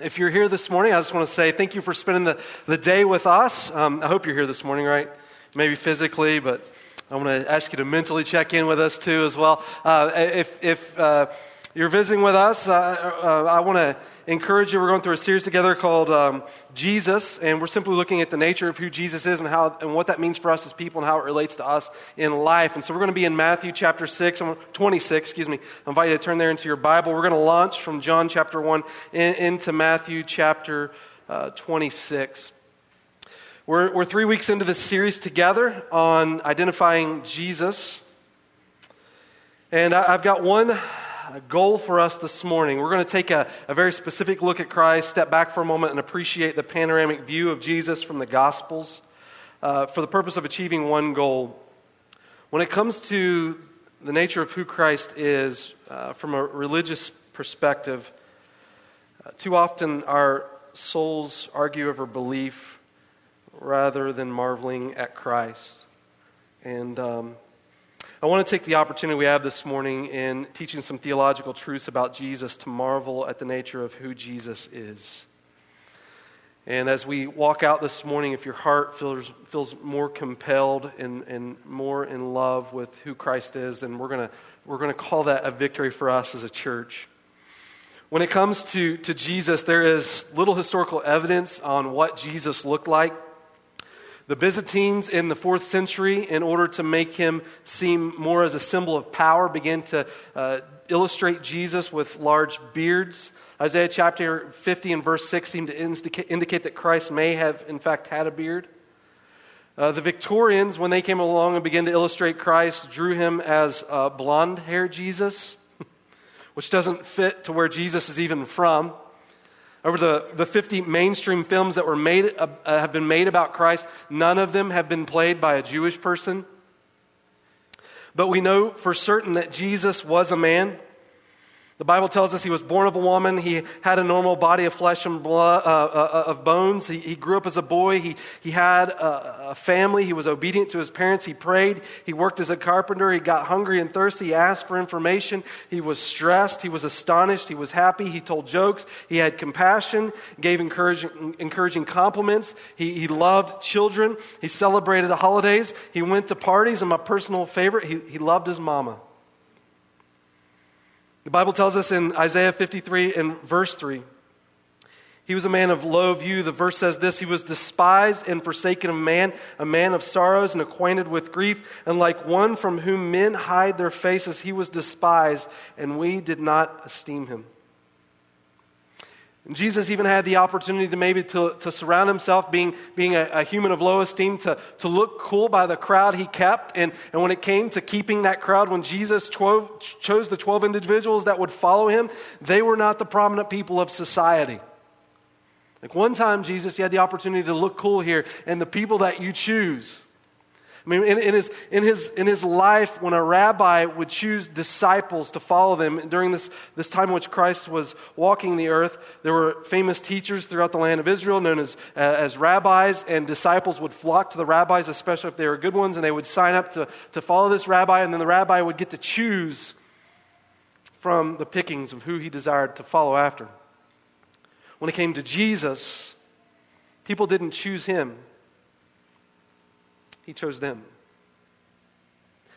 If you're here this morning, I just want to say thank you for spending the, the day with us. Um, I hope you're here this morning, right? Maybe physically, but I want to ask you to mentally check in with us too as well. Uh, if if uh, you're visiting with us, uh, uh I want to encourage you. We're going through a series together called um, Jesus, and we're simply looking at the nature of who Jesus is and how and what that means for us as people and how it relates to us in life. And so we're going to be in Matthew chapter 6, 26, excuse me. I invite you to turn there into your Bible. We're going to launch from John chapter 1 in, into Matthew chapter uh, 26. We're, we're three weeks into this series together on identifying Jesus. And I, I've got one goal for us this morning. We're going to take a, a very specific look at Christ, step back for a moment, and appreciate the panoramic view of Jesus from the Gospels uh, for the purpose of achieving one goal. When it comes to the nature of who Christ is, uh, from a religious perspective, uh, too often our souls argue over belief rather than marveling at Christ. And um, I want to take the opportunity we have this morning in teaching some theological truths about Jesus to marvel at the nature of who Jesus is. And as we walk out this morning, if your heart feels, feels more compelled and, and more in love with who Christ is, then we're going we're going to call that a victory for us as a church. When it comes to, to Jesus, there is little historical evidence on what Jesus looked like. The Byzantines in the fourth century, in order to make him seem more as a symbol of power, began to uh, illustrate Jesus with large beards. Isaiah chapter 50 and verse 6 seem to indicate that Christ may have, in fact, had a beard. Uh, the Victorians, when they came along and began to illustrate Christ, drew him as a blonde haired Jesus, which doesn't fit to where Jesus is even from. Over the, the 50 mainstream films that were made, uh, have been made about Christ, none of them have been played by a Jewish person. But we know for certain that Jesus was a man. The Bible tells us he was born of a woman. He had a normal body of flesh and blood, uh, uh, uh, of bones. He, he, grew up as a boy. He, he had a, a, family. He was obedient to his parents. He prayed. He worked as a carpenter. He got hungry and thirsty. He asked for information. He was stressed. He was astonished. He was happy. He told jokes. He had compassion, gave encouraging, encouraging compliments. He, he loved children. He celebrated the holidays. He went to parties. And my personal favorite, he, he loved his mama. The Bible tells us in Isaiah 53 and verse 3 he was a man of low view. The verse says this He was despised and forsaken of man, a man of sorrows and acquainted with grief. And like one from whom men hide their faces, he was despised, and we did not esteem him. And Jesus even had the opportunity to maybe to, to surround himself, being, being a, a, human of low esteem, to, to look cool by the crowd he kept. And, and when it came to keeping that crowd, when Jesus chose the 12 individuals that would follow him, they were not the prominent people of society. Like one time, Jesus, you had the opportunity to look cool here, and the people that you choose I mean, in, in, his, in, his, in his life, when a rabbi would choose disciples to follow them during this, this time in which Christ was walking the earth, there were famous teachers throughout the land of Israel known as, uh, as rabbis, and disciples would flock to the rabbis, especially if they were good ones, and they would sign up to, to follow this rabbi, and then the rabbi would get to choose from the pickings of who he desired to follow after. When it came to Jesus, people didn't choose him. He chose them.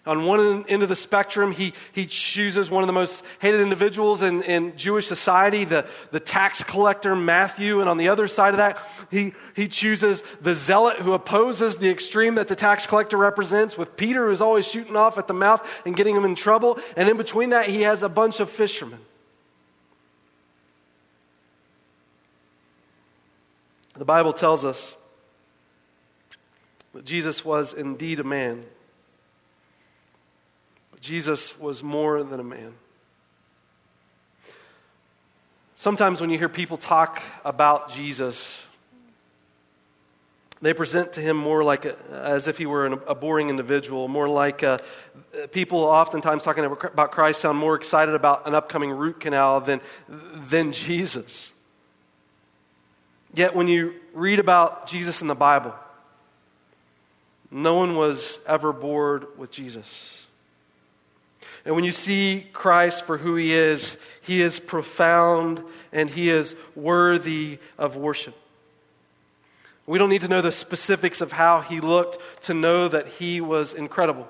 On one end of the spectrum, he, he chooses one of the most hated individuals in, in Jewish society, the, the tax collector Matthew. And on the other side of that, he, he chooses the zealot who opposes the extreme that the tax collector represents, with Peter who's always shooting off at the mouth and getting him in trouble. And in between that, he has a bunch of fishermen. The Bible tells us Jesus was indeed a man. But Jesus was more than a man. Sometimes when you hear people talk about Jesus, they present to him more like a, as if he were an, a boring individual, more like a, uh, people oftentimes talking about Christ sound more excited about an upcoming root canal than, than Jesus. Yet when you read about Jesus in the Bible, no one was ever bored with Jesus. And when you see Christ for who he is, he is profound and he is worthy of worship. We don't need to know the specifics of how he looked to know that he was incredible.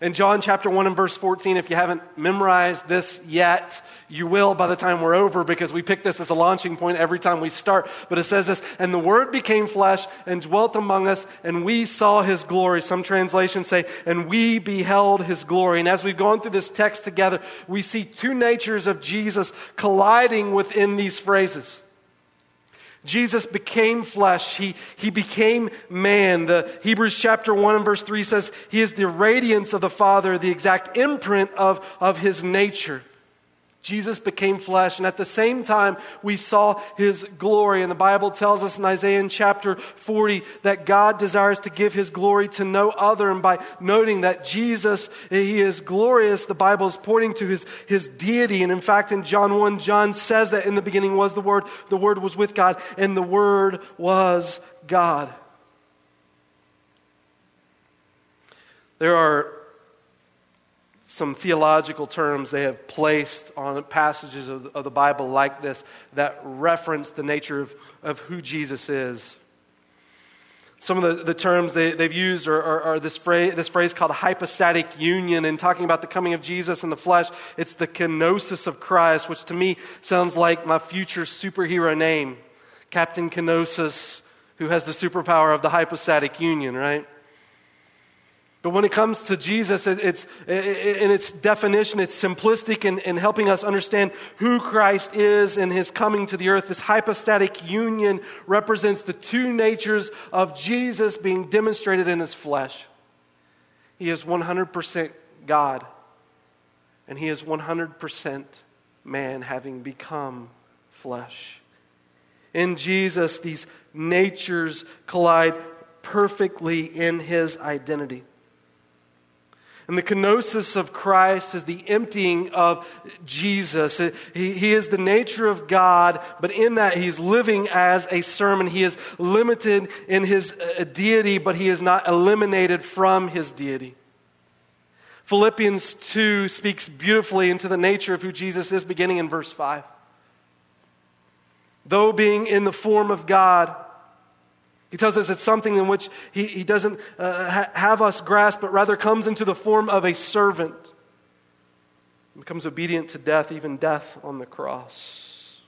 In John chapter 1 and verse 14, if you haven't memorized this yet, you will by the time we're over because we pick this as a launching point every time we start. But it says this, and the Word became flesh and dwelt among us, and we saw His glory. Some translations say, and we beheld His glory. And as we've gone through this text together, we see two natures of Jesus colliding within these phrases. Jesus became flesh. He, he became man. The Hebrews chapter 1 and verse 3 says he is the radiance of the Father, the exact imprint of, of his nature. Jesus became flesh, and at the same time, we saw his glory. And the Bible tells us in Isaiah chapter 40 that God desires to give his glory to no other. And by noting that Jesus, eh, he is glorious, the Bible is pointing to his, his deity. And in fact, in John 1, John says that in the beginning was the Word, the Word was with God, and the Word was God. There are some theological terms they have placed on passages of, of the Bible like this that reference the nature of, of who Jesus is. Some of the, the terms they, have used are, are, are, this, phrase, this phrase called hypostatic union, and talking about the coming of Jesus in the flesh. It's the kenosis of Christ, which to me sounds like my future superhero name, Captain Kenosis, who has the superpower of the hypostatic union, right? But when it comes to Jesus, it's, in its definition, it's simplistic in, in helping us understand who Christ is and his coming to the earth. This hypostatic union represents the two natures of Jesus being demonstrated in his flesh. He is 100% God, and he is 100% man, having become flesh. In Jesus, these natures collide perfectly in his identity. And the kenosis of Christ is the emptying of Jesus. He, he is the nature of God, but in that he's living as a sermon. He is limited in his uh, deity, but he is not eliminated from his deity. Philippians 2 speaks beautifully into the nature of who Jesus is, beginning in verse 5. Though being in the form of God, he tells us it's something in which he, he doesn't uh, ha- have us grasp, but rather comes into the form of a servant. He becomes obedient to death, even death on the cross.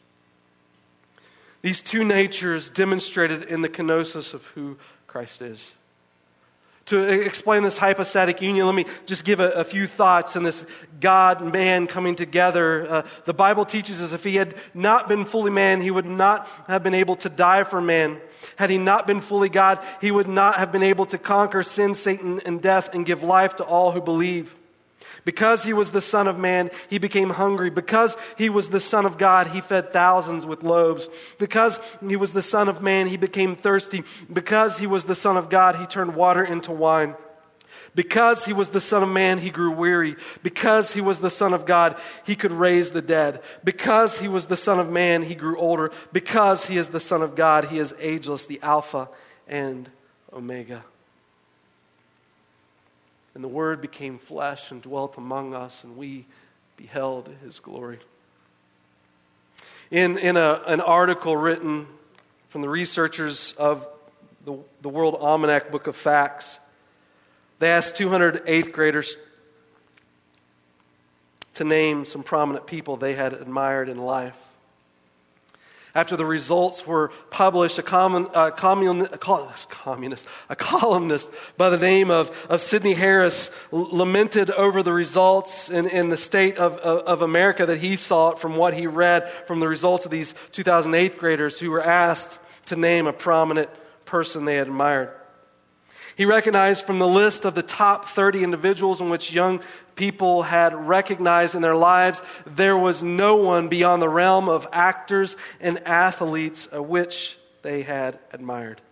These two natures demonstrated in the kenosis of who Christ is. To explain this hypostatic union, let me just give a, a few thoughts on this God man coming together. Uh, the Bible teaches us if he had not been fully man, he would not have been able to die for man. Had he not been fully God, he would not have been able to conquer sin, Satan, and death and give life to all who believe. Because he was the Son of Man, he became hungry. Because he was the Son of God, he fed thousands with loaves. Because he was the Son of Man, he became thirsty. Because he was the Son of God, he turned water into wine. Because he was the Son of Man, he grew weary. Because he was the Son of God, he could raise the dead. Because he was the Son of Man, he grew older. Because he is the Son of God, he is ageless, the Alpha and Omega. And the Word became flesh and dwelt among us, and we beheld his glory. In, in a, an article written from the researchers of the, the World Almanac Book of Facts, they asked 200 eighth graders to name some prominent people they had admired in life. After the results were published, a, common, a, a communist, a columnist by the name of, of Sydney Harris lamented over the results in, in the state of, of, of America that he saw from what he read from the results of these 2008 graders who were asked to name a prominent person they admired. He recognized from the list of the top 30 individuals in which young people had recognized in their lives, there was no one beyond the realm of actors and athletes of which they had admired.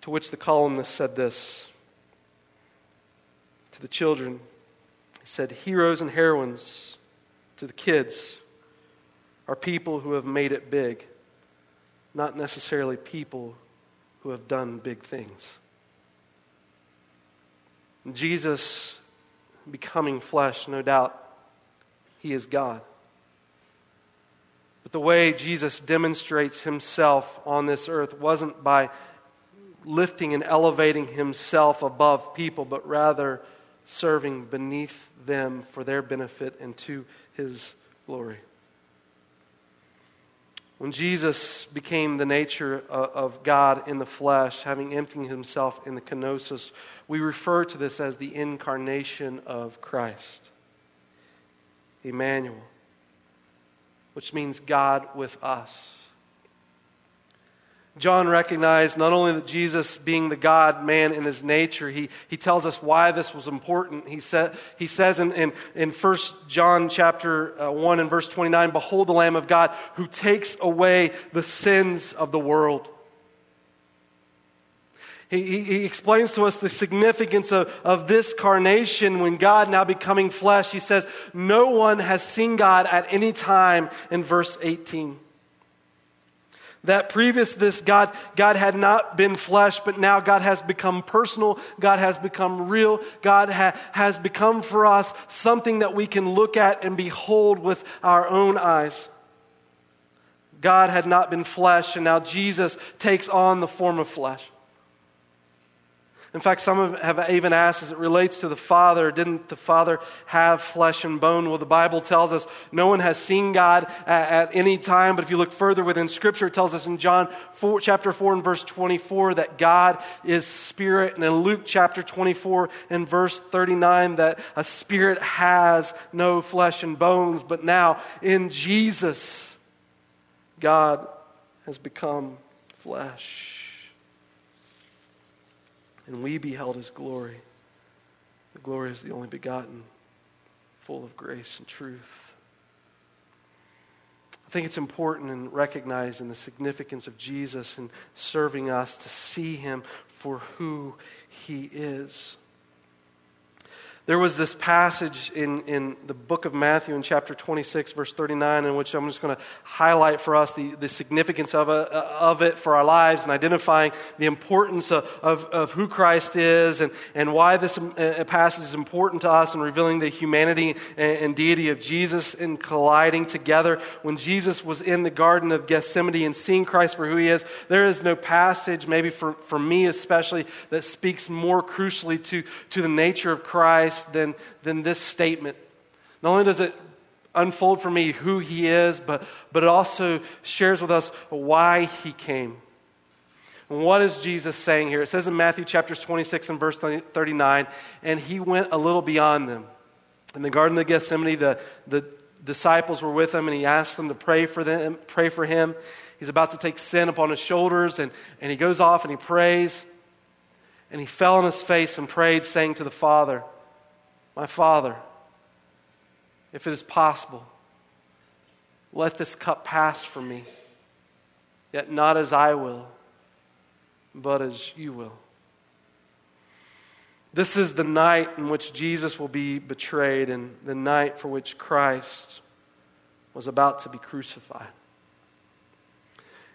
To which the columnist said this to the children. He said, Heroes and heroines to the kids are people who have made it big, not necessarily people who have done big things. Jesus becoming flesh, no doubt, he is God. But the way Jesus demonstrates himself on this earth wasn't by lifting and elevating himself above people, but rather serving beneath them for their benefit and to his glory. When Jesus became the nature of God in the flesh, having emptied himself in the kenosis, we refer to this as the incarnation of Christ. Emmanuel, which means God with us. John recognized not only that Jesus, being the God man in his nature, he, he tells us why this was important. He, said, he says in, in, in 1 John chapter uh, 1 and verse 29, Behold the Lamb of God who takes away the sins of the world. He, he, he explains to us the significance of, of this carnation when God now becoming flesh. He says, No one has seen God at any time in verse 18 that previous this God, God had not been flesh, but now God has become personal. God has become real. God ha- has become for us something that we can look at and behold with our own eyes. God had not been flesh, and now Jesus takes on the form of flesh. In fact, some have even asked as it relates to the Father, didn't the Father have flesh and bone? Well, the Bible tells us no one has seen God at, at any time, but if you look further within Scripture, it tells us in John 4, chapter 4 and verse 24 that God is spirit, and in Luke chapter 24 and verse 39 that a spirit has no flesh and bones, but now in Jesus, God has become flesh and we beheld his glory. The glory is the only begotten, full of grace and truth. I think it's important in recognizing the significance of Jesus and serving us to see him for who he is. There was this passage in, in the book of Matthew in chapter 26, verse 39, in which I'm just going to highlight for us the, the significance of, a, of it for our lives and identifying the importance of, of, of who Christ is and, and why this uh, passage is important to us and revealing the humanity and, and deity of Jesus and colliding together. When Jesus was in the Garden of Gethsemane and seeing Christ for who he is, there is no passage, maybe for, for me especially, that speaks more crucially to, to the nature of Christ than, than this statement. Not only does it unfold for me who he is, but, but it also shares with us why he came. And what is Jesus saying here? It says in Matthew chapters 26 and verse 39, and he went a little beyond them. In the Garden of Gethsemane, the, the disciples were with him, and he asked them to pray for them, pray for him. He's about to take sin upon his shoulders, and, and he goes off and he prays. And he fell on his face and prayed, saying to the Father, my Father, if it is possible, let this cup pass from me, yet not as I will, but as you will. This is the night in which Jesus will be betrayed and the night for which Christ was about to be crucified.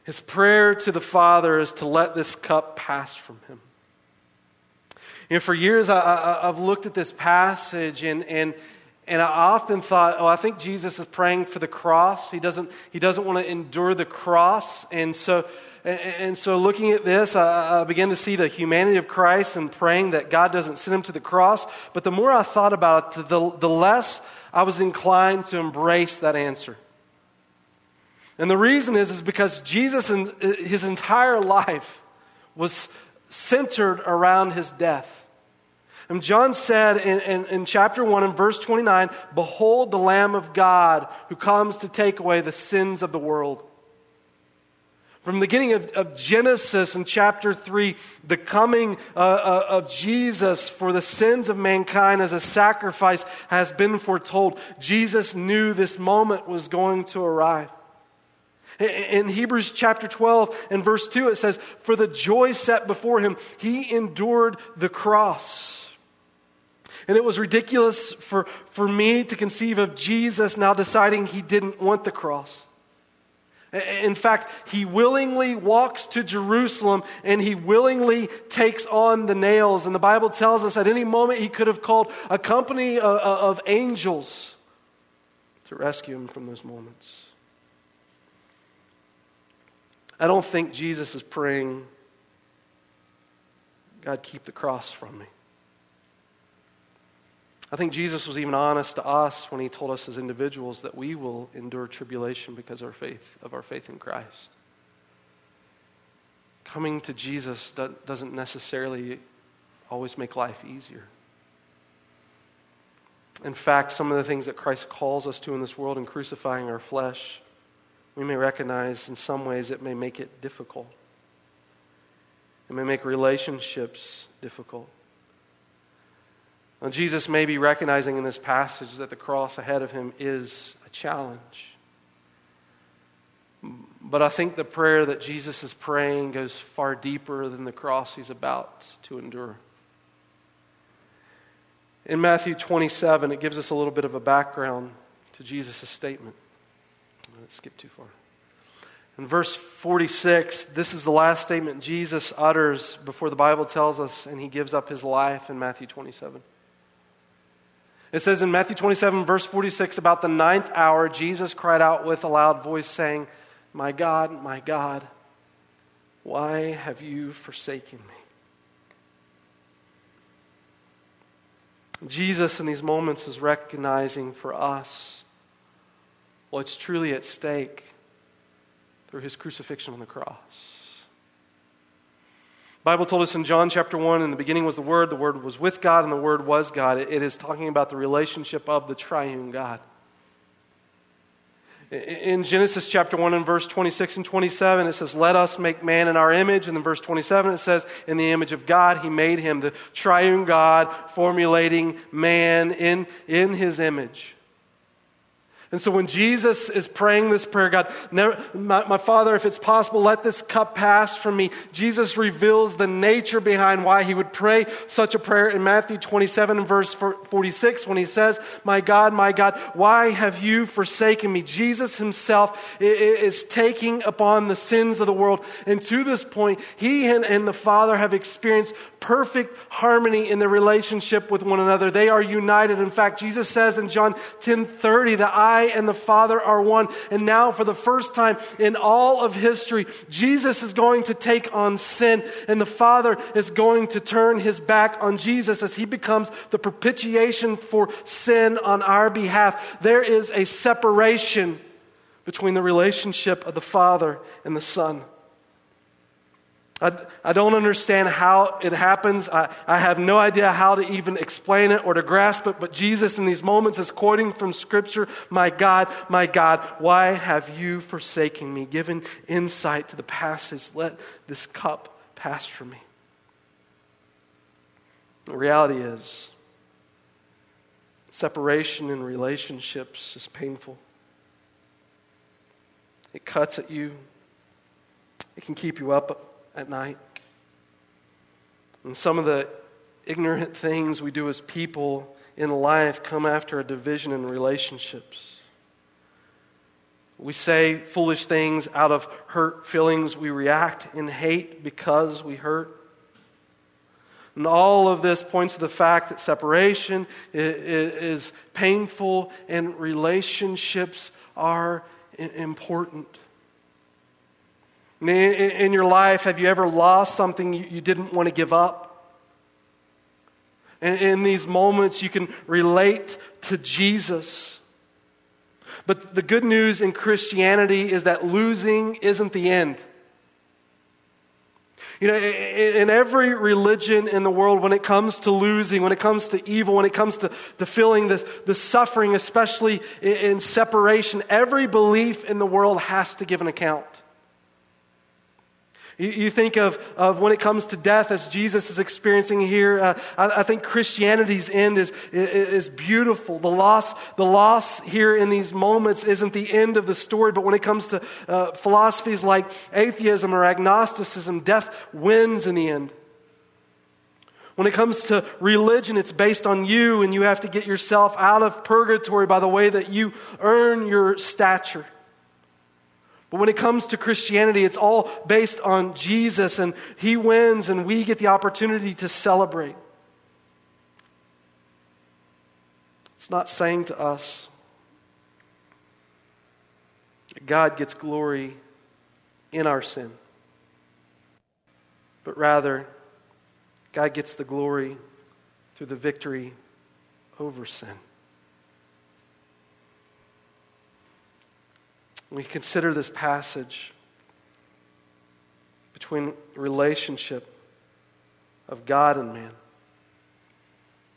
His prayer to the Father is to let this cup pass from him. You know, for years I, have looked at this passage and, and, and I often thought, oh, I think Jesus is praying for the cross. He doesn't, he doesn't want to endure the cross. And so, and so looking at this, I, I began to see the humanity of Christ and praying that God doesn't send him to the cross. But the more I thought about it, the, the less I was inclined to embrace that answer. And the reason is, is because Jesus, in his entire life, was centered around his death. And John said in, in, in, chapter 1 and verse 29 Behold the Lamb of God who comes to take away the sins of the world. From the beginning of, of Genesis in chapter 3, the coming uh, uh, of Jesus for the sins of mankind as a sacrifice has been foretold. Jesus knew this moment was going to arrive. In Hebrews chapter 12 and verse 2, it says, For the joy set before him, he endured the cross. And it was ridiculous for, for me to conceive of Jesus now deciding he didn't want the cross. In fact, he willingly walks to Jerusalem and he willingly takes on the nails. And the Bible tells us at any moment he could have called a company of, of angels to rescue him from those moments. I don't think Jesus is praying, God, keep the cross from me. I think Jesus was even honest to us when he told us as individuals that we will endure tribulation because of our faith, of our faith in Christ. Coming to Jesus doesn't necessarily always make life easier. In fact, some of the things that Christ calls us to in this world in crucifying our flesh, we may recognize in some ways it may make it difficult. It may make relationships difficult. Now, Jesus may be recognizing in this passage that the cross ahead of him is a challenge. But I think the prayer that Jesus is praying goes far deeper than the cross he's about to endure. In Matthew 27, it gives us a little bit of a background to Jesus' statement. Skip too far. In verse 46, this is the last statement Jesus utters before the Bible tells us, and he gives up his life in Matthew 27. It says in Matthew 27, verse 46, about the ninth hour, Jesus cried out with a loud voice, saying, My God, my God, why have you forsaken me? Jesus, in these moments, is recognizing for us what's truly at stake through his crucifixion on the cross. Bible told us in John chapter 1 in the beginning was the Word, the Word was with God, and the Word was God. it is talking about the relationship of the triune God. In Genesis chapter 1 and verse 26 and 27, it says, Let us make man in our image. And in verse 27, it says, In the image of God, he made him, the triune God, formulating man in, in his image. And so when Jesus is praying this prayer, God, never, my, my, Father, if it's possible, let this cup pass from me. Jesus reveals the nature behind why he would pray such a prayer in Matthew 27 and verse 46 when he says, My God, my God, why have you forsaken me? Jesus himself is taking upon the sins of the world. And to this point, he and, and the Father have experienced perfect harmony in their relationship with one another. They are united. In fact, Jesus says in John 10 30 that I and the Father are one. And now, for the first time in all of history, Jesus is going to take on sin, and the Father is going to turn his back on Jesus as he becomes the propitiation for sin on our behalf. There is a separation between the relationship of the Father and the Son. I, I don't understand how it happens. I, I have no idea how to even explain it or to grasp it, but Jesus in these moments is quoting from Scripture My God, my God, why have you forsaken me? Given insight to the passage, let this cup pass from me. The reality is, separation in relationships is painful. It cuts at you, it can keep you up at night. And some of the ignorant things we do as people in life come after a division in relationships. We say foolish things out of hurt feelings. We react in hate because we hurt. And all of this points to the fact that separation is painful and relationships are important. In your life, have you ever lost something you didn't want to give up? And in these moments, you can relate to Jesus. But the good news in Christianity is that losing isn't the end. You know, in every religion in the world, when it comes to losing, when it comes to evil, when it comes to, to feeling the, the suffering, especially in separation, every belief in the world has to give an account. You, think of, of when it comes to death as Jesus is experiencing here. Uh, I, I, think Christianity's end is, is, beautiful. The loss, the loss here in these moments isn't the end of the story, but when it comes to uh, philosophies like atheism or agnosticism, death wins in the end. When it comes to religion, it's based on you, and you have to get yourself out of purgatory by the way that you earn your stature. But when it comes to Christianity, it's all based on Jesus, and He wins, and we get the opportunity to celebrate. It's not saying to us that God gets glory in our sin, but rather, God gets the glory through the victory over sin. We consider this passage between relationship of God and man.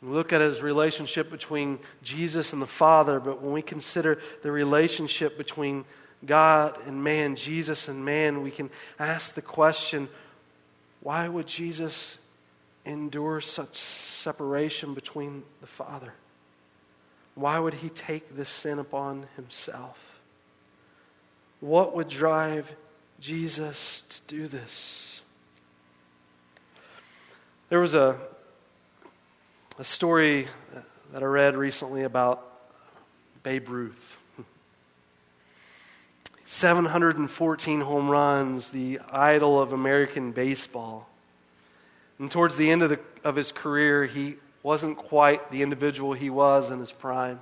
We look at his relationship between Jesus and the Father, but when we consider the relationship between God and man, Jesus and man, we can ask the question why would Jesus endure such separation between the Father? Why would he take this sin upon himself? What would drive Jesus to do this? There was a, a story that I read recently about Babe Ruth. 714 home runs, the idol of American baseball. And towards the end of, the, of his career, he wasn't quite the individual he was in his prime.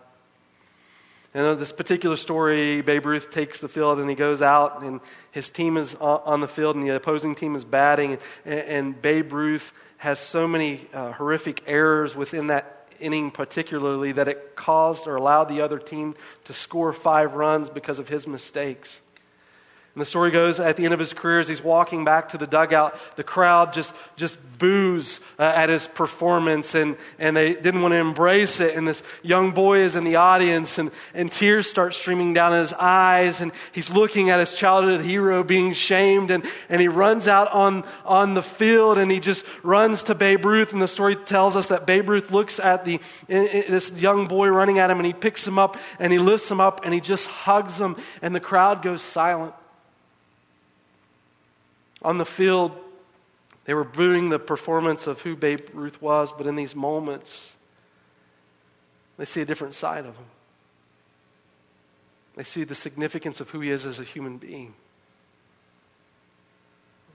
And this particular story, Babe Ruth takes the field and he goes out, and his team is on the field, and the opposing team is batting. And, and Babe Ruth has so many uh, horrific errors within that inning, particularly, that it caused or allowed the other team to score five runs because of his mistakes. And the story goes at the end of his career, as he's walking back to the dugout, the crowd just, just boos uh, at his performance and, and they didn't want to embrace it. And this young boy is in the audience and, and tears start streaming down his eyes. And he's looking at his childhood hero being shamed. And, and he runs out on, on the field and he just runs to Babe Ruth. And the story tells us that Babe Ruth looks at the, this young boy running at him and he picks him up and he lifts him up and he just hugs him. And the crowd goes silent on the field, they were booing the performance of who Babe Ruth was, but in these moments, they see a different side of him. They see the significance of who he is as a human being.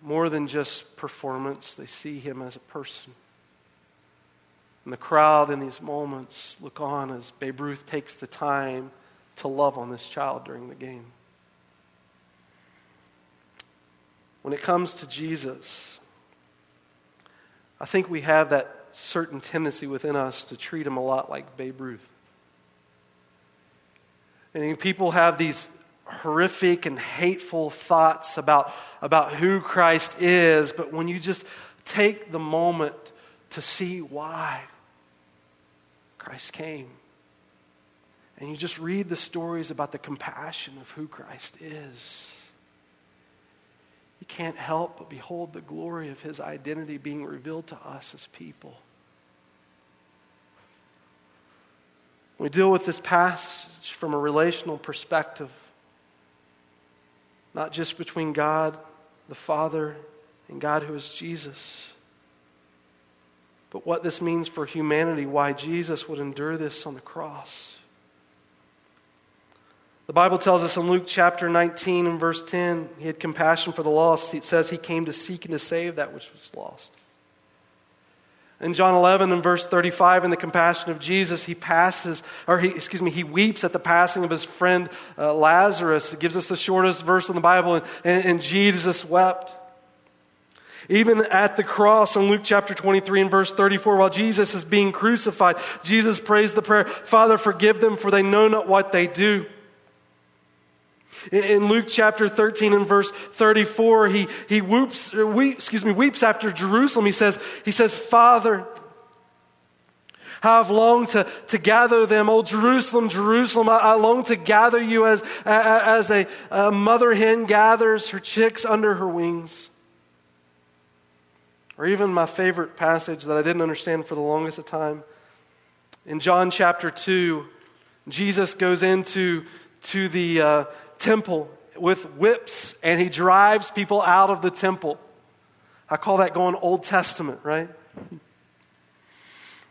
More than just performance, they see him as a person. And the crowd in these moments look on as Babe Ruth takes the time to love on this child during the game. When it comes to Jesus, I think we have that certain tendency within us to treat him a lot like Babe Ruth. And people have these horrific and hateful thoughts about, about who Christ is, but when you just take the moment to see why Christ came, and you just read the stories about the compassion of who Christ is you can't help but behold the glory of his identity being revealed to us as people. We deal with this passage from a relational perspective, not just between God, the Father, and God who is Jesus, but what this means for humanity, why Jesus would endure this on the cross. The Bible tells us in Luke chapter 19 and verse 10, he had compassion for the lost. It says he came to seek and to save that which was lost. In John 11 and verse 35, in the compassion of Jesus, he passes, or he, excuse me, he weeps at the passing of his friend uh, Lazarus. It gives us the shortest verse in the Bible, and, and, and Jesus wept. Even at the cross in Luke chapter 23 and verse 34, while Jesus is being crucified, Jesus prays the prayer, Father, forgive them, for they know not what they do. In Luke chapter 13 and verse 34, he, he whoops, weep, excuse me, weeps after Jerusalem. He says, he says, Father, how I've longed to, to gather them. Oh, Jerusalem, Jerusalem, I, I long to gather you as, as a, a mother hen gathers her chicks under her wings. Or even my favorite passage that I didn't understand for the longest of time. In John chapter 2, Jesus goes into to the, uh, temple with whips and he drives people out of the temple. I call that going Old Testament, right?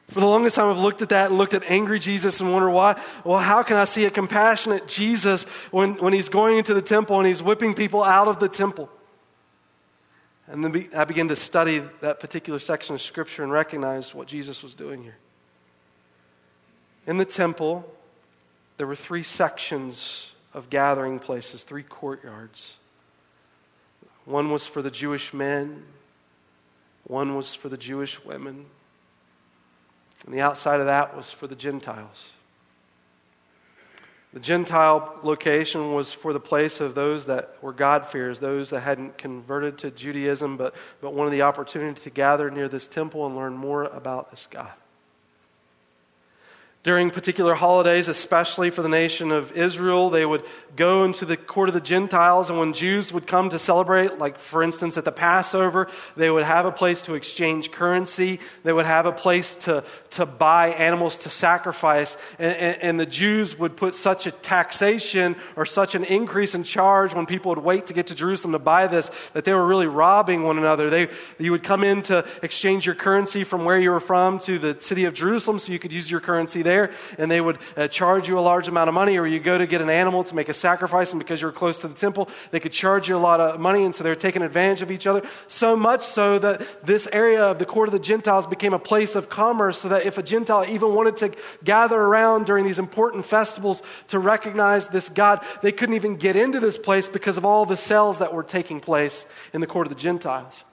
For the longest time, I've looked at that and looked at angry Jesus and wonder why. Well, how can I see a compassionate Jesus when, when he's going into the temple and he's whipping people out of the temple? And then be, I began to study that particular section of Scripture and recognize what Jesus was doing here. In the temple, there were three sections of gathering places, three courtyards. One was for the Jewish men, one was for the Jewish women, and the outside of that was for the Gentiles. The Gentile location was for the place of those that were God-fearers, those that hadn't converted to Judaism, but, but wanted the opportunity to gather near this temple and learn more about this God. During particular holidays, especially for the nation of Israel, they would go into the court of the Gentiles, and when Jews would come to celebrate, like for instance at the Passover, they would have a place to exchange currency. They would have a place to, to buy animals to sacrifice. And, and, and the Jews would put such a taxation or such an increase in charge when people would wait to get to Jerusalem to buy this that they were really robbing one another. They, you would come in to exchange your currency from where you were from to the city of Jerusalem so you could use your currency there, and they would uh, charge you a large amount of money, or you go to get an animal to make a sacrifice, and because you're close to the temple, they could charge you a lot of money, and so they were taking advantage of each other. So much so that this area of the court of the Gentiles became a place of commerce, so that if a Gentile even wanted to gather around during these important festivals to recognize this God, they couldn't even get into this place because of all the sales that were taking place in the court of the Gentiles.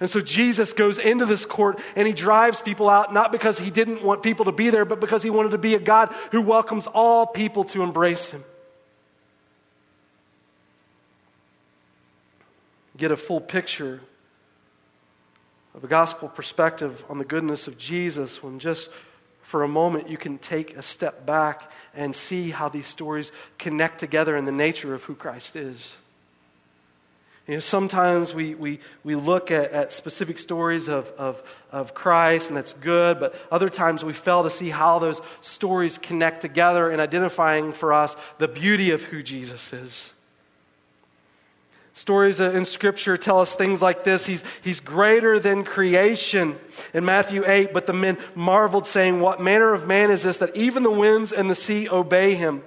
And so Jesus goes into this court and he drives people out, not because he didn't want people to be there, but because he wanted to be a God who welcomes all people to embrace him. Get a full picture of a gospel perspective on the goodness of Jesus when just for a moment you can take a step back and see how these stories connect together in the nature of who Christ is. You know, sometimes we, we, we look at, at specific stories of, of, of Christ, and that's good, but other times we fail to see how those stories connect together in identifying for us the beauty of who Jesus is. Stories in Scripture tell us things like this He's, he's greater than creation. In Matthew 8, but the men marveled, saying, What manner of man is this that even the winds and the sea obey him?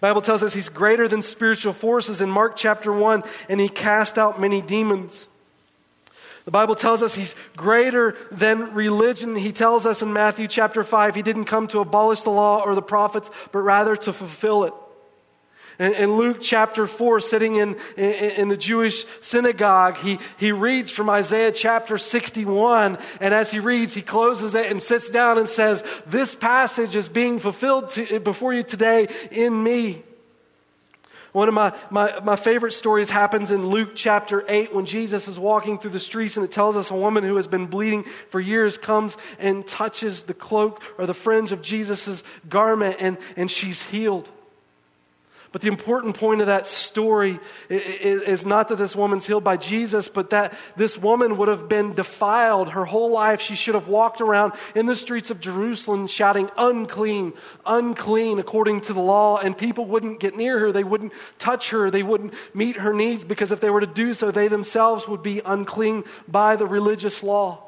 Bible tells us he's greater than spiritual forces in Mark chapter 1, and he cast out many demons. The Bible tells us he's greater than religion. He tells us in Matthew chapter 5, he didn't come to abolish the law or the prophets, but rather to fulfill it. In, Luke chapter 4, sitting in, in, the Jewish synagogue, he, he reads from Isaiah chapter 61. And as he reads, he closes it and sits down and says, This passage is being fulfilled to, before you today in me. One of my, my, my favorite stories happens in Luke chapter 8 when Jesus is walking through the streets and it tells us a woman who has been bleeding for years comes and touches the cloak or the fringe of Jesus' garment and, and she's healed. But the important point of that story is not that this woman's healed by Jesus, but that this woman would have been defiled her whole life. She should have walked around in the streets of Jerusalem shouting, unclean, unclean, according to the law. And people wouldn't get near her. They wouldn't touch her. They wouldn't meet her needs because if they were to do so, they themselves would be unclean by the religious law.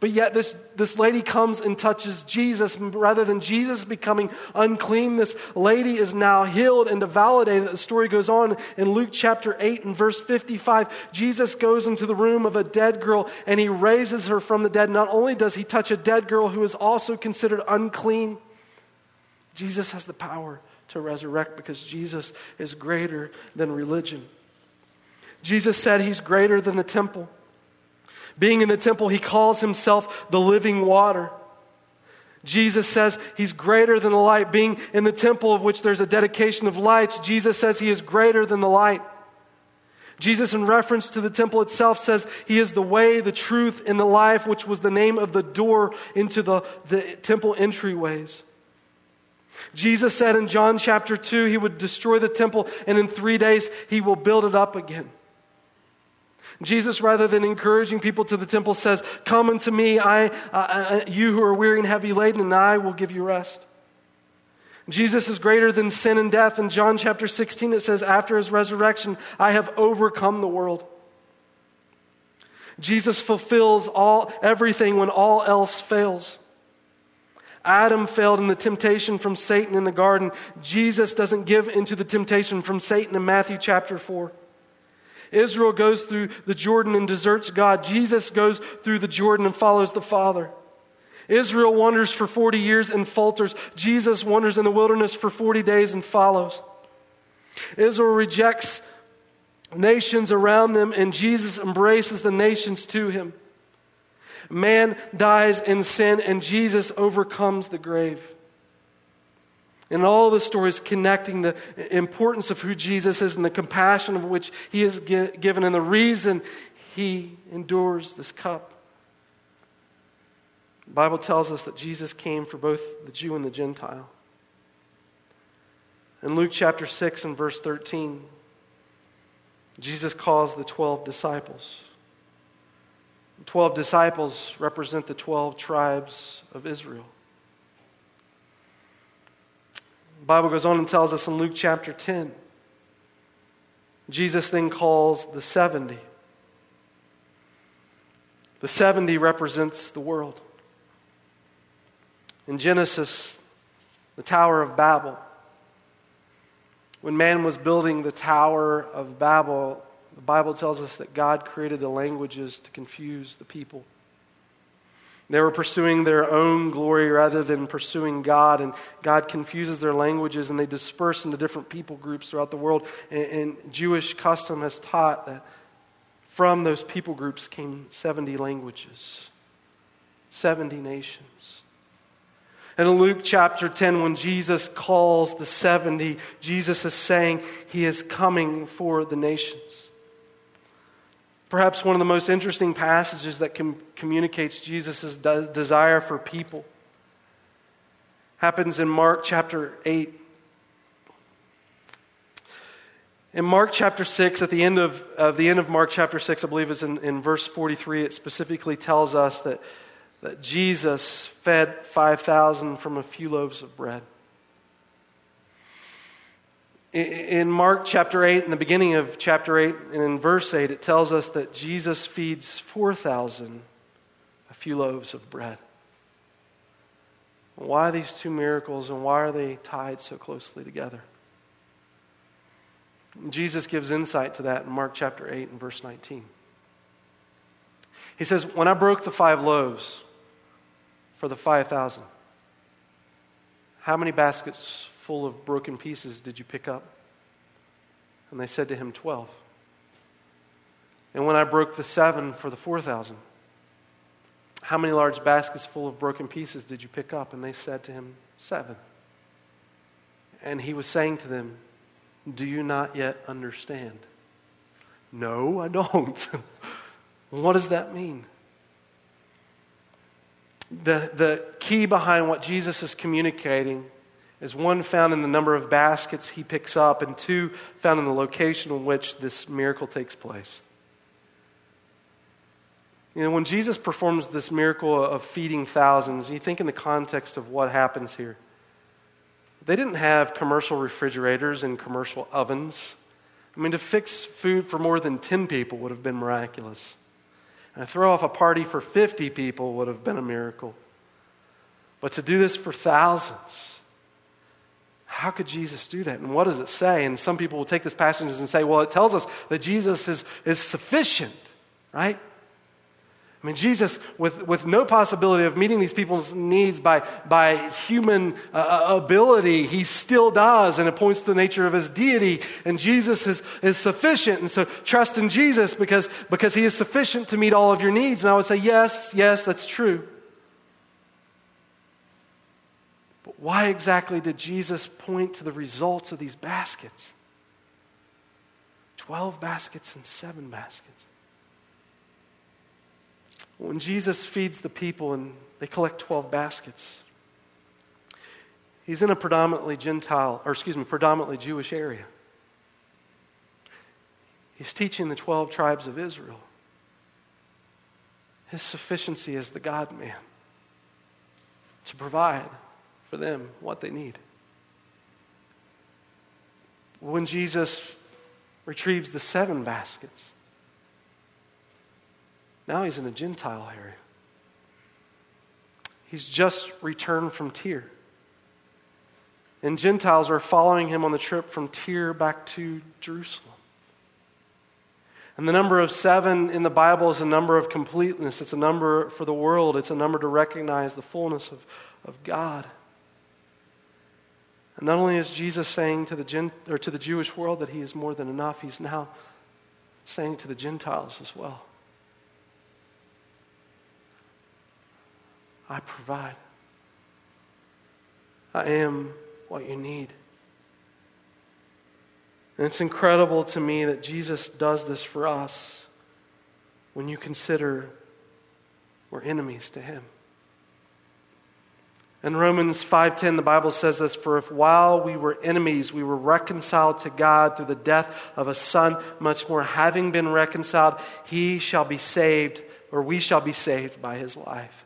But yet, this, this lady comes and touches Jesus. Rather than Jesus becoming unclean, this lady is now healed. And to validate it, the story goes on in Luke chapter 8 and verse 55. Jesus goes into the room of a dead girl and he raises her from the dead. Not only does he touch a dead girl who is also considered unclean, Jesus has the power to resurrect because Jesus is greater than religion. Jesus said he's greater than the temple. Being in the temple, he calls himself the living water. Jesus says he's greater than the light. Being in the temple of which there's a dedication of lights, Jesus says he is greater than the light. Jesus, in reference to the temple itself, says he is the way, the truth, and the life, which was the name of the door into the, the temple entryways. Jesus said in John chapter 2, he would destroy the temple, and in three days he will build it up again. Jesus, rather than encouraging people to the temple, says, Come unto me, I, uh, you who are weary and heavy laden, and I will give you rest. Jesus is greater than sin and death. In John chapter 16, it says, After his resurrection, I have overcome the world. Jesus fulfills all everything when all else fails. Adam failed in the temptation from Satan in the garden. Jesus doesn't give into the temptation from Satan in Matthew chapter 4. Israel goes through the Jordan and deserts God. Jesus goes through the Jordan and follows the Father. Israel wanders for 40 years and falters. Jesus wanders in the wilderness for 40 days and follows. Israel rejects nations around them, and Jesus embraces the nations to him. Man dies in sin, and Jesus overcomes the grave. And all the stories connecting the importance of who Jesus is and the compassion of which he is given and the reason he endures this cup. The Bible tells us that Jesus came for both the Jew and the Gentile. In Luke chapter 6 and verse 13, Jesus calls the 12 disciples. The 12 disciples represent the 12 tribes of Israel. The Bible goes on and tells us in Luke chapter 10, Jesus then calls the 70. The 70 represents the world. In Genesis, the Tower of Babel. When man was building the Tower of Babel, the Bible tells us that God created the languages to confuse the people. They were pursuing their own glory rather than pursuing God, and God confuses their languages and they disperse into different people groups throughout the world. And, and Jewish custom has taught that from those people groups came 70 languages, 70 nations. And in Luke chapter 10, when Jesus calls the 70, Jesus is saying he is coming for the nations. Perhaps one of the most interesting passages that com- communicates Jesus' de- desire for people happens in Mark chapter 8. In Mark chapter 6, at the end of, of the end of Mark chapter 6, I believe it's in, in verse 43, it specifically tells us that, that Jesus fed 5,000 from a few loaves of bread. In Mark chapter 8, in the beginning of chapter 8, and in verse 8, it tells us that Jesus feeds 4,000 a few loaves of bread. Why these two miracles and why are they tied so closely together? Jesus gives insight to that in Mark chapter 8 and verse 19. He says, When I broke the five loaves for the 5,000, how many baskets full of broken pieces did you pick up? And they said to him, Twelve. And when I broke the seven for the 4,000, how many large baskets full of broken pieces did you pick up? And they said to him, Seven. And he was saying to them, Do you not yet understand? No, I don't. what does that mean? The, the key behind what Jesus is communicating is one found in the number of baskets he picks up, and two found in the location in which this miracle takes place. You know, when Jesus performs this miracle of feeding thousands, you think in the context of what happens here. They didn't have commercial refrigerators and commercial ovens. I mean, to fix food for more than 10 people would have been miraculous. And to throw off a party for 50 people would have been a miracle. But to do this for thousands, how could Jesus do that? And what does it say? And some people will take this passage and say, well, it tells us that Jesus is, is sufficient, right? I mean, Jesus, with, with no possibility of meeting these people's needs by, by human uh, uh, ability, he still does, and it points to the nature of his deity. And Jesus is, is sufficient. And so trust in Jesus because, because he is sufficient to meet all of your needs. And I would say, yes, yes, that's true. Why exactly did Jesus point to the results of these baskets? 12 baskets and seven baskets. When Jesus feeds the people and they collect 12 baskets, he's in a predominantly Gentile, or excuse me, predominantly Jewish area. He's teaching the 12 tribes of Israel his sufficiency as the God man to provide for them what they need. When Jesus retrieves the seven baskets, Now he's in a Gentile area. He's just returned from Tyre. And Gentiles are following him on the trip from Tyre back to Jerusalem. And the number of seven in the Bible is a number of completeness. It's a number for the world. It's a number to recognize the fullness of, of God. And not only is Jesus saying to the, Gen, or to the Jewish world that he is more than enough, he's now saying to the Gentiles as well I provide. I am what you need. And it's incredible to me that Jesus does this for us when you consider we're enemies to him. In Romans 5:10 the Bible says this for if while we were enemies we were reconciled to God through the death of a son much more having been reconciled he shall be saved or we shall be saved by his life.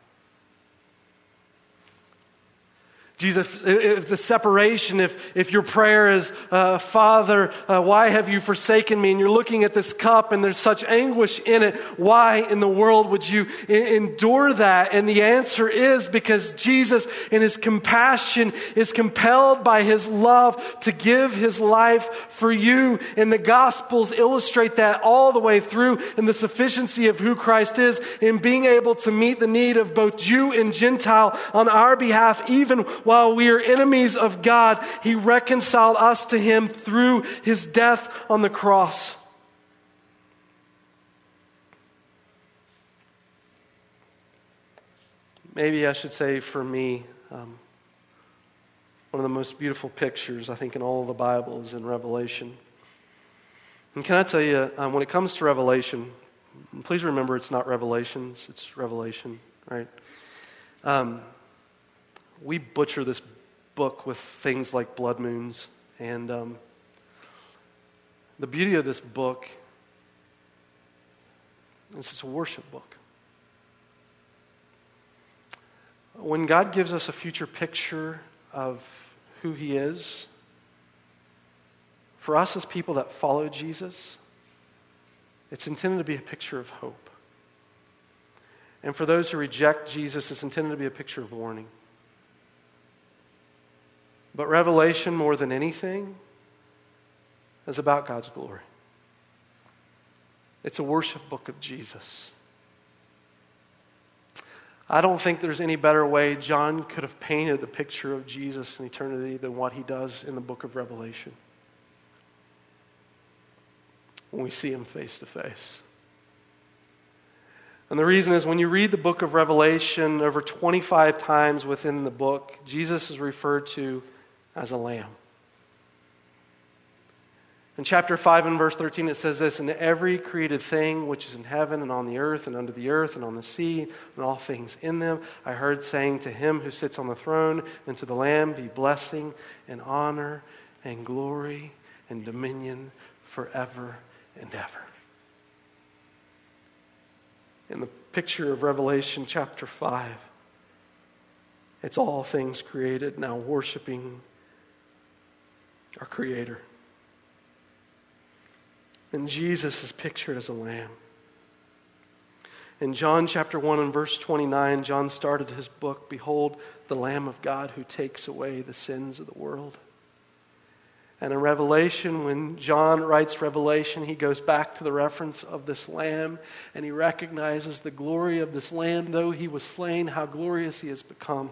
Jesus, if the separation, if, if your prayer is, uh, Father, uh, why have you forsaken me? And you're looking at this cup and there's such anguish in it, why in the world would you I- endure that? And the answer is because Jesus, in his compassion, is compelled by his love to give his life for you. And the Gospels illustrate that all the way through in the sufficiency of who Christ is in being able to meet the need of both Jew and Gentile on our behalf, even while we are enemies of God, He reconciled us to Him through His death on the cross. Maybe I should say for me, um, one of the most beautiful pictures, I think, in all of the Bible is in Revelation. And can I tell you, um, when it comes to Revelation, please remember it's not Revelations, it's Revelation, right? Um, we butcher this book with things like blood moons. And um, the beauty of this book is it's a worship book. When God gives us a future picture of who He is, for us as people that follow Jesus, it's intended to be a picture of hope. And for those who reject Jesus, it's intended to be a picture of warning. But Revelation, more than anything, is about God's glory. It's a worship book of Jesus. I don't think there's any better way John could have painted the picture of Jesus in eternity than what he does in the book of Revelation when we see him face to face. And the reason is when you read the book of Revelation over 25 times within the book, Jesus is referred to as a lamb. In chapter 5 and verse 13, it says this And every created thing which is in heaven and on the earth and under the earth and on the sea and all things in them, I heard saying to him who sits on the throne and to the Lamb be blessing and honor and glory and dominion forever and ever. In the picture of Revelation chapter 5, it's all things created now worshiping our Creator. And Jesus is pictured as a lamb. In John chapter 1 and verse 29, John started his book Behold, the Lamb of God who takes away the sins of the world. And in Revelation, when John writes Revelation, he goes back to the reference of this lamb and he recognizes the glory of this lamb, though he was slain, how glorious he has become.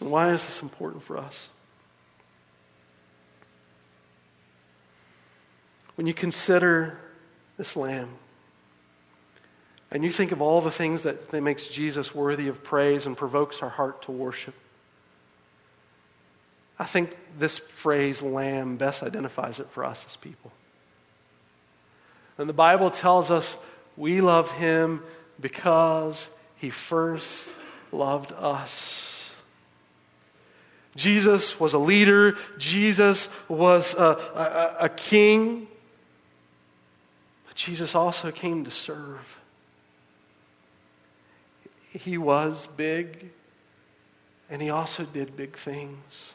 And why is this important for us? When you consider this lamb, and you think of all the things that, that makes Jesus worthy of praise and provokes our heart to worship, I think this phrase, lamb, best identifies it for us as people. And the Bible tells us we love him because he first loved us. Jesus was a leader, Jesus was a, a, a king. Jesus also came to serve. He was big, and he also did big things.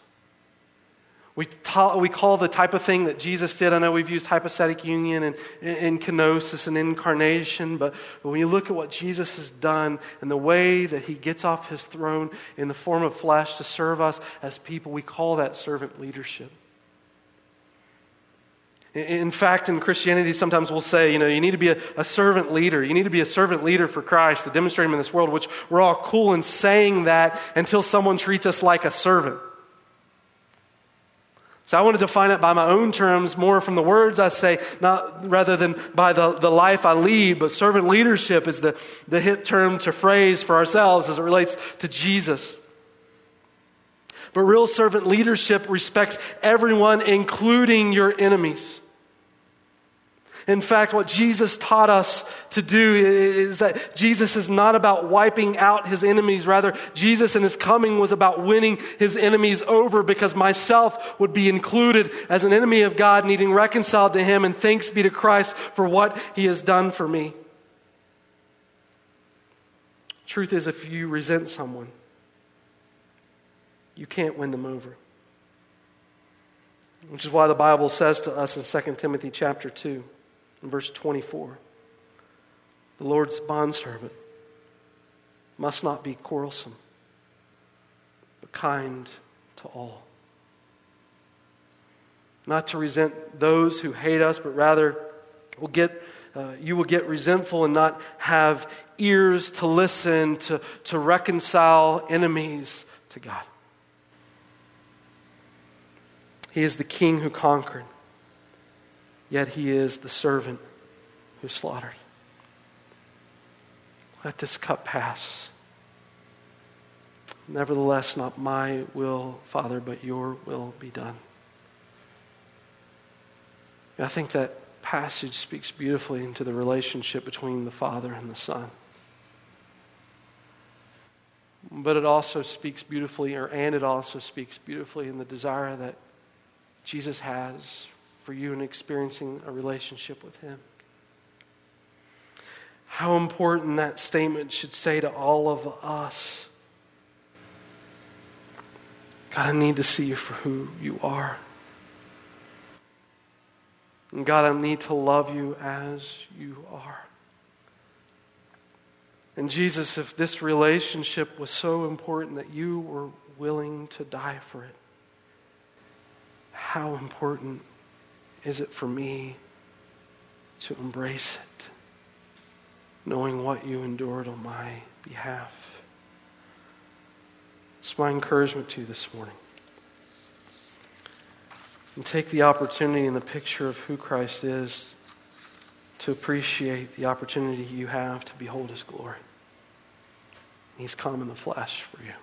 We, ta- we call the type of thing that Jesus did. I know we've used hypostatic union and, and kenosis and incarnation, but when you look at what Jesus has done and the way that he gets off his throne in the form of flesh to serve us as people, we call that servant leadership. In fact, in Christianity, sometimes we'll say, you know, you need to be a, a, servant leader. You need to be a servant leader for Christ to demonstrate Him in this world, which we're all cool in saying that until someone treats us like a servant. So I want to define it by my own terms, more from the words I say, not rather than by the, the life I lead, but servant leadership is the, the hit term to phrase for ourselves as it relates to Jesus. But real servant leadership respects everyone, including your enemies. In fact, what Jesus taught us to do is that Jesus is not about wiping out his enemies. Rather, Jesus and his coming was about winning his enemies over because myself would be included as an enemy of God, needing reconciled to him, and thanks be to Christ for what he has done for me. Truth is, if you resent someone, you can't win them over. Which is why the Bible says to us in 2 Timothy chapter 2 verse 24. The Lord's bondservant must not be quarrelsome, but kind to all. Not to resent those who hate us, but rather will get, uh, you will get resentful and not have ears to listen, to, to reconcile enemies to God. He is the king who conquered yet he is the servant who slaughtered. Let this cup pass. Nevertheless, not my will, Father, but your will be done. I think that passage speaks beautifully into the relationship between the Father and the Son. But it also speaks beautifully, or and it also speaks beautifully in the desire that Jesus has for you in experiencing a relationship with Him. How important that statement should say to all of us. God, I need to see you for who you are. And God, I need to love you as you are. And Jesus, if this relationship was so important that you were willing to die for it, how important is it for me to embrace it, knowing what you endured on my behalf? It's my encouragement to you this morning. And take the opportunity and the picture of who Christ is to appreciate the opportunity you have to behold his glory. He's come in the flesh for you.